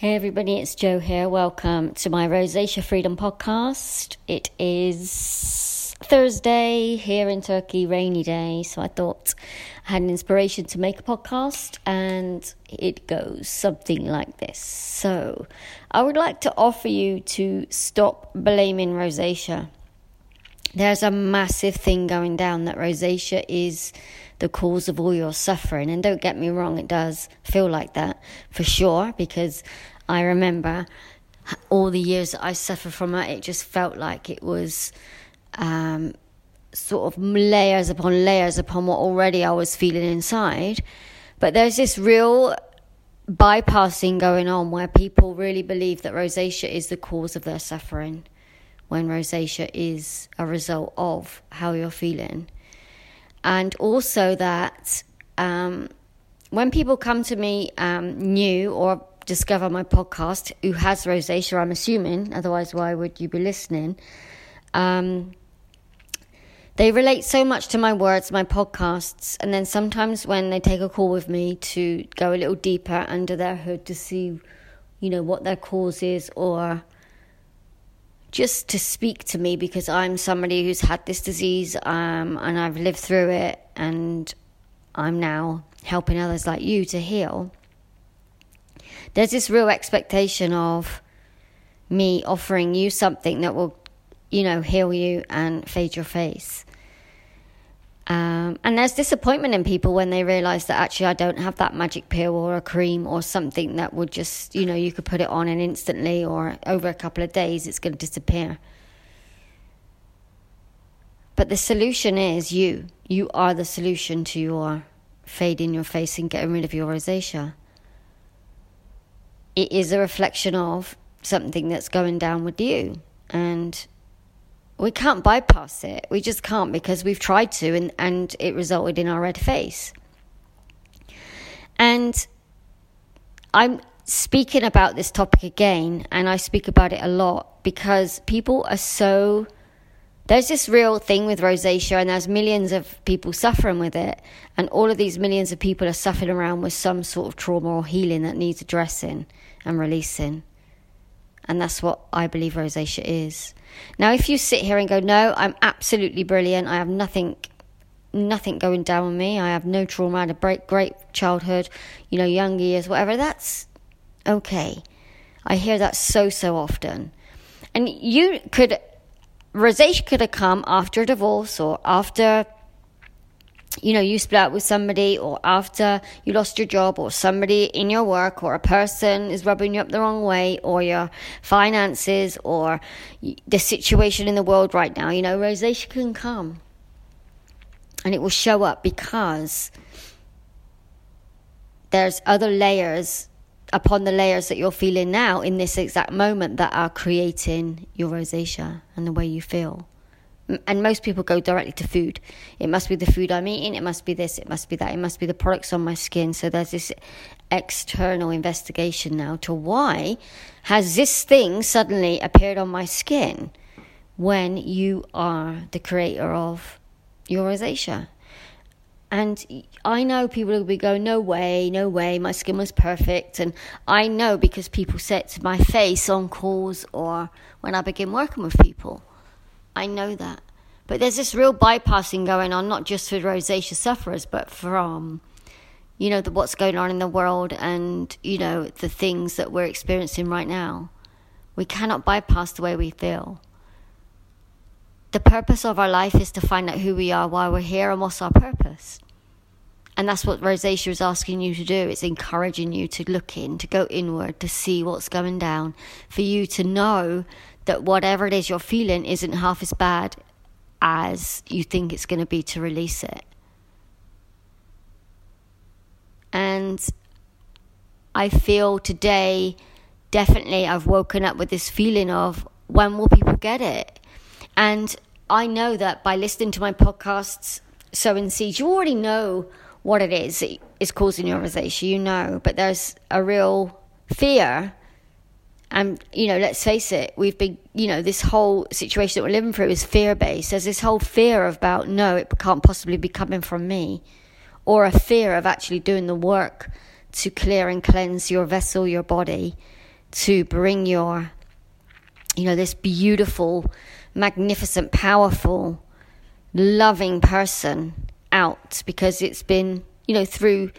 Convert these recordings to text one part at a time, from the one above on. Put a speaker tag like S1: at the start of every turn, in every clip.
S1: Hey everybody, it's Joe here. Welcome to my Rosacea Freedom podcast. It is Thursday here in Turkey, rainy day, so I thought I had an inspiration to make a podcast and it goes something like this. So, I would like to offer you to stop blaming rosacea. There's a massive thing going down that rosacea is the cause of all your suffering. And don't get me wrong, it does feel like that for sure, because I remember all the years that I suffered from it, it just felt like it was um, sort of layers upon layers upon what already I was feeling inside. But there's this real bypassing going on where people really believe that rosacea is the cause of their suffering when rosacea is a result of how you're feeling and also that um, when people come to me um, new or discover my podcast who has rosacea, I'm assuming, otherwise, why would you be listening? Um, they relate so much to my words, my podcasts, and then sometimes when they take a call with me to go a little deeper under their hood to see, you know, what their cause is or just to speak to me because I'm somebody who's had this disease um, and I've lived through it and I'm now helping others like you to heal. There's this real expectation of me offering you something that will, you know, heal you and fade your face. Um, and there's disappointment in people when they realize that actually I don't have that magic pill or a cream or something that would just, you know, you could put it on and instantly or over a couple of days it's going to disappear. But the solution is you. You are the solution to your fading your face and getting rid of your rosacea. It is a reflection of something that's going down with you. And we can't bypass it. We just can't because we've tried to, and, and it resulted in our red face. And I'm speaking about this topic again, and I speak about it a lot because people are so. There's this real thing with rosacea, and there's millions of people suffering with it, and all of these millions of people are suffering around with some sort of trauma or healing that needs addressing and releasing. And that's what I believe rosacea is. Now, if you sit here and go, no, I'm absolutely brilliant, I have nothing nothing going down with me. I have no trauma. I had a great, great childhood, you know, young years, whatever. That's okay. I hear that so, so often. And you could, rosacea could have come after a divorce or after you know, you split up with somebody or after you lost your job or somebody in your work or a person is rubbing you up the wrong way or your finances or the situation in the world right now, you know, rosacea can come and it will show up because there's other layers upon the layers that you're feeling now in this exact moment that are creating your rosacea and the way you feel and most people go directly to food. It must be the food I'm eating, it must be this, it must be that, it must be the products on my skin. So there's this external investigation now to why has this thing suddenly appeared on my skin when you are the creator of your rosacea. And I know people will be going, no way, no way, my skin was perfect. And I know because people say it to my face on calls or when I begin working with people. I know that. But there's this real bypassing going on, not just for rosacea sufferers, but from, you know, the, what's going on in the world and, you know, the things that we're experiencing right now. We cannot bypass the way we feel. The purpose of our life is to find out who we are, why we're here, and what's our purpose. And that's what rosacea is asking you to do. It's encouraging you to look in, to go inward, to see what's going down, for you to know that whatever it is you're feeling isn't half as bad as you think it's going to be to release it. And I feel today, definitely, I've woken up with this feeling of when will people get it? And I know that by listening to my podcasts, Sowing Seeds, you already know what it is is causing your rosacea, you know, but there's a real fear and, you know, let's face it, we've been, you know, this whole situation that we're living through is fear based. There's this whole fear about, no, it can't possibly be coming from me. Or a fear of actually doing the work to clear and cleanse your vessel, your body, to bring your, you know, this beautiful, magnificent, powerful, loving person out because it's been, you know, through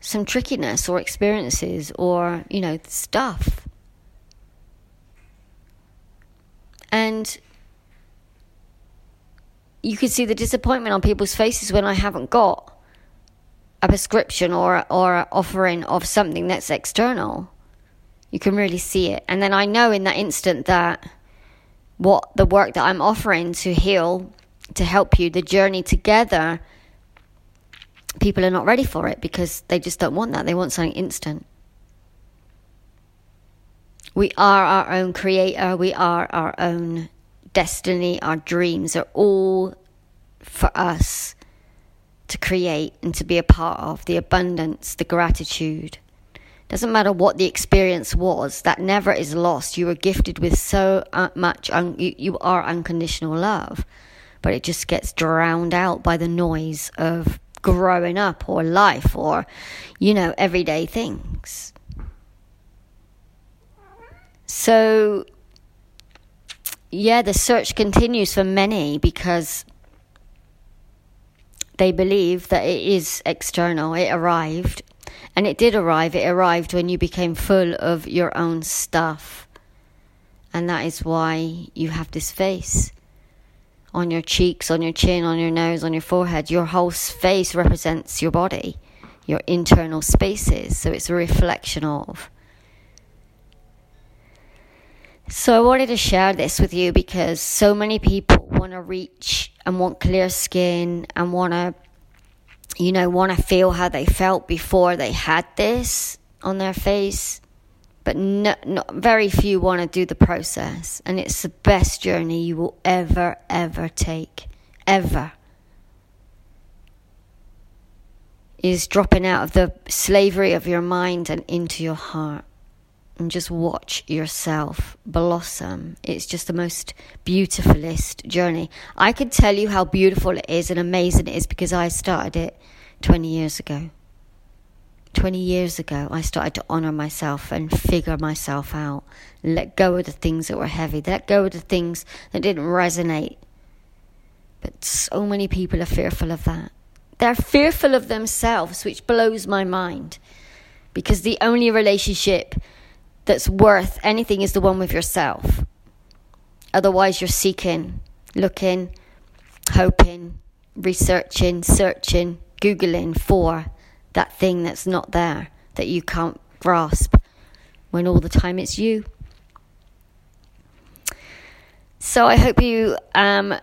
S1: some trickiness or experiences or, you know, stuff. And you can see the disappointment on people's faces when I haven't got a prescription or or offering of something that's external. You can really see it. And then I know in that instant that what the work that I'm offering to heal, to help you, the journey together, people are not ready for it because they just don't want that. They want something instant. We are our own creator, we are our own destiny, our dreams are all for us to create and to be a part of the abundance, the gratitude. Doesn't matter what the experience was, that never is lost. You were gifted with so uh, much, un- you, you are unconditional love, but it just gets drowned out by the noise of growing up or life or, you know, everyday things. So, yeah, the search continues for many because they believe that it is external. It arrived. And it did arrive. It arrived when you became full of your own stuff. And that is why you have this face on your cheeks, on your chin, on your nose, on your forehead. Your whole face represents your body, your internal spaces. So it's a reflection of. So I wanted to share this with you because so many people want to reach and want clear skin and want to, you know, want to feel how they felt before they had this on their face. But no, not very few want to do the process. And it's the best journey you will ever, ever take. Ever. Is dropping out of the slavery of your mind and into your heart and just watch yourself blossom. It's just the most beautifulest journey. I could tell you how beautiful it is and amazing it is because I started it 20 years ago. 20 years ago, I started to honor myself and figure myself out, let go of the things that were heavy, let go of the things that didn't resonate. But so many people are fearful of that. They're fearful of themselves, which blows my mind. Because the only relationship that's worth anything is the one with yourself. Otherwise, you're seeking, looking, hoping, researching, searching, Googling for that thing that's not there, that you can't grasp, when all the time it's you. So I hope you, um,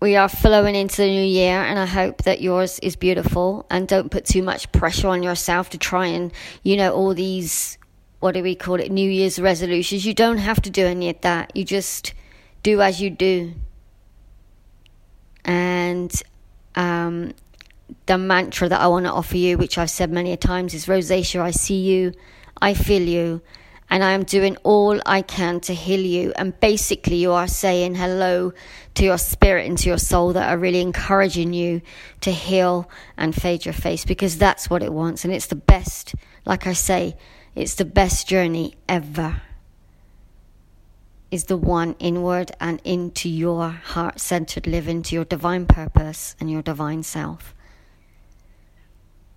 S1: we are flowing into the new year, and I hope that yours is beautiful. And don't put too much pressure on yourself to try and, you know, all these what do we call it, New Year's resolutions. You don't have to do any of that. You just do as you do. And um, the mantra that I want to offer you, which I've said many a times, is Rosacea, I see you, I feel you, and I am doing all I can to heal you. And basically, you are saying hello to your spirit and to your soul that are really encouraging you to heal and fade your face because that's what it wants. And it's the best, like I say, it's the best journey ever. Is the one inward and into your heart centered living, to your divine purpose and your divine self.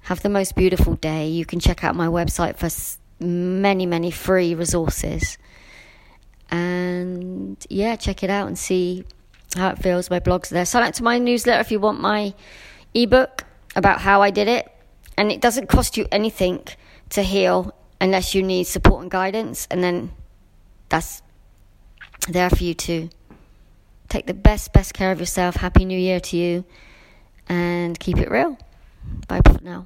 S1: Have the most beautiful day. You can check out my website for many, many free resources. And yeah, check it out and see how it feels. My blog's there. Sign up to my newsletter if you want my ebook about how I did it. And it doesn't cost you anything to heal unless you need support and guidance, and then that's there for you to take the best, best care of yourself. Happy New Year to you, and keep it real. Bye for now.